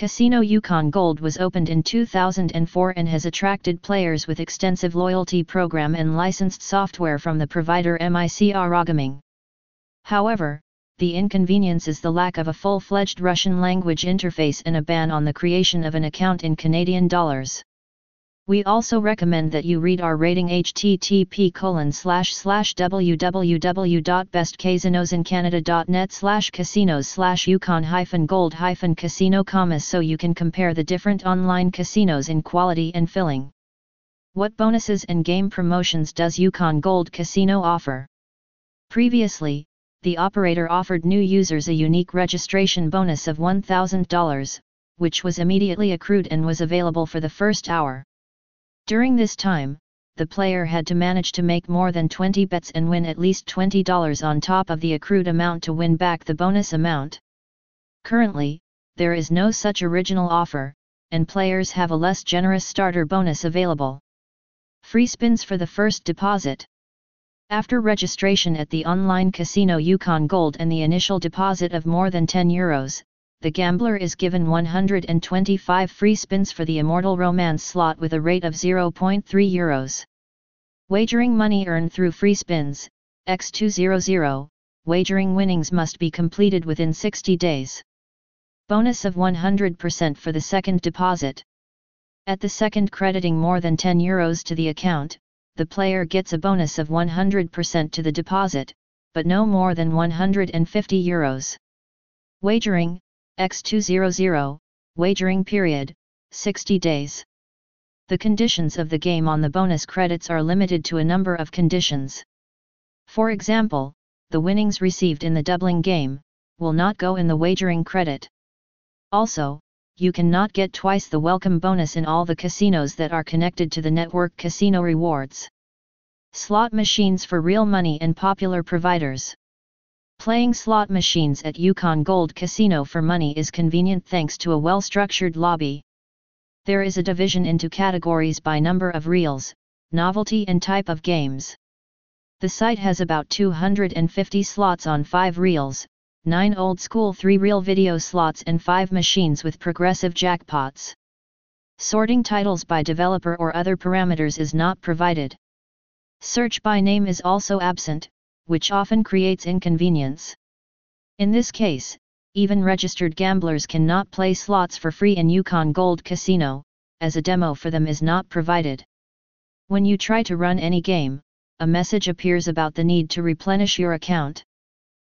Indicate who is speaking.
Speaker 1: Casino Yukon Gold was opened in 2004 and has attracted players with extensive loyalty program and licensed software from the provider Microgaming. However, the inconvenience is the lack of a full-fledged Russian language interface and a ban on the creation of an account in Canadian dollars. We also recommend that you read our rating http colon slash slash www.bestcasinosincanada.net slash casinos slash yukon hyphen gold hyphen casino commas so you can compare the different online casinos in quality and filling. What bonuses and game promotions does Yukon Gold Casino offer? Previously, the operator offered new users a unique registration bonus of $1,000, which was immediately accrued and was available for the first hour. During this time, the player had to manage to make more than 20 bets and win at least $20 on top of the accrued amount to win back the bonus amount. Currently, there is no such original offer, and players have a less generous starter bonus available. Free spins for the first deposit. After registration at the online casino Yukon Gold and the initial deposit of more than 10 euros, the gambler is given 125 free spins for the Immortal Romance slot with a rate of 0.3 euros. Wagering money earned through free spins, X200, wagering winnings must be completed within 60 days. Bonus of 100% for the second deposit. At the second crediting more than 10 euros to the account, the player gets a bonus of 100% to the deposit, but no more than 150 euros. Wagering, X200, wagering period, 60 days. The conditions of the game on the bonus credits are limited to a number of conditions. For example, the winnings received in the doubling game, will not go in the wagering credit. Also, you cannot get twice the welcome bonus in all the casinos that are connected to the network casino rewards. Slot machines for real money and popular providers. Playing slot machines at Yukon Gold Casino for money is convenient thanks to a well-structured lobby. There is a division into categories by number of reels, novelty and type of games. The site has about 250 slots on 5 reels, 9 old-school 3-reel video slots and 5 machines with progressive jackpots. Sorting titles by developer or other parameters is not provided. Search by name is also absent, which often creates inconvenience. In this case, even registered gamblers cannot play slots for free in Yukon Gold Casino, as a demo for them is not provided. When you try to run any game, a message appears about the need to replenish your account.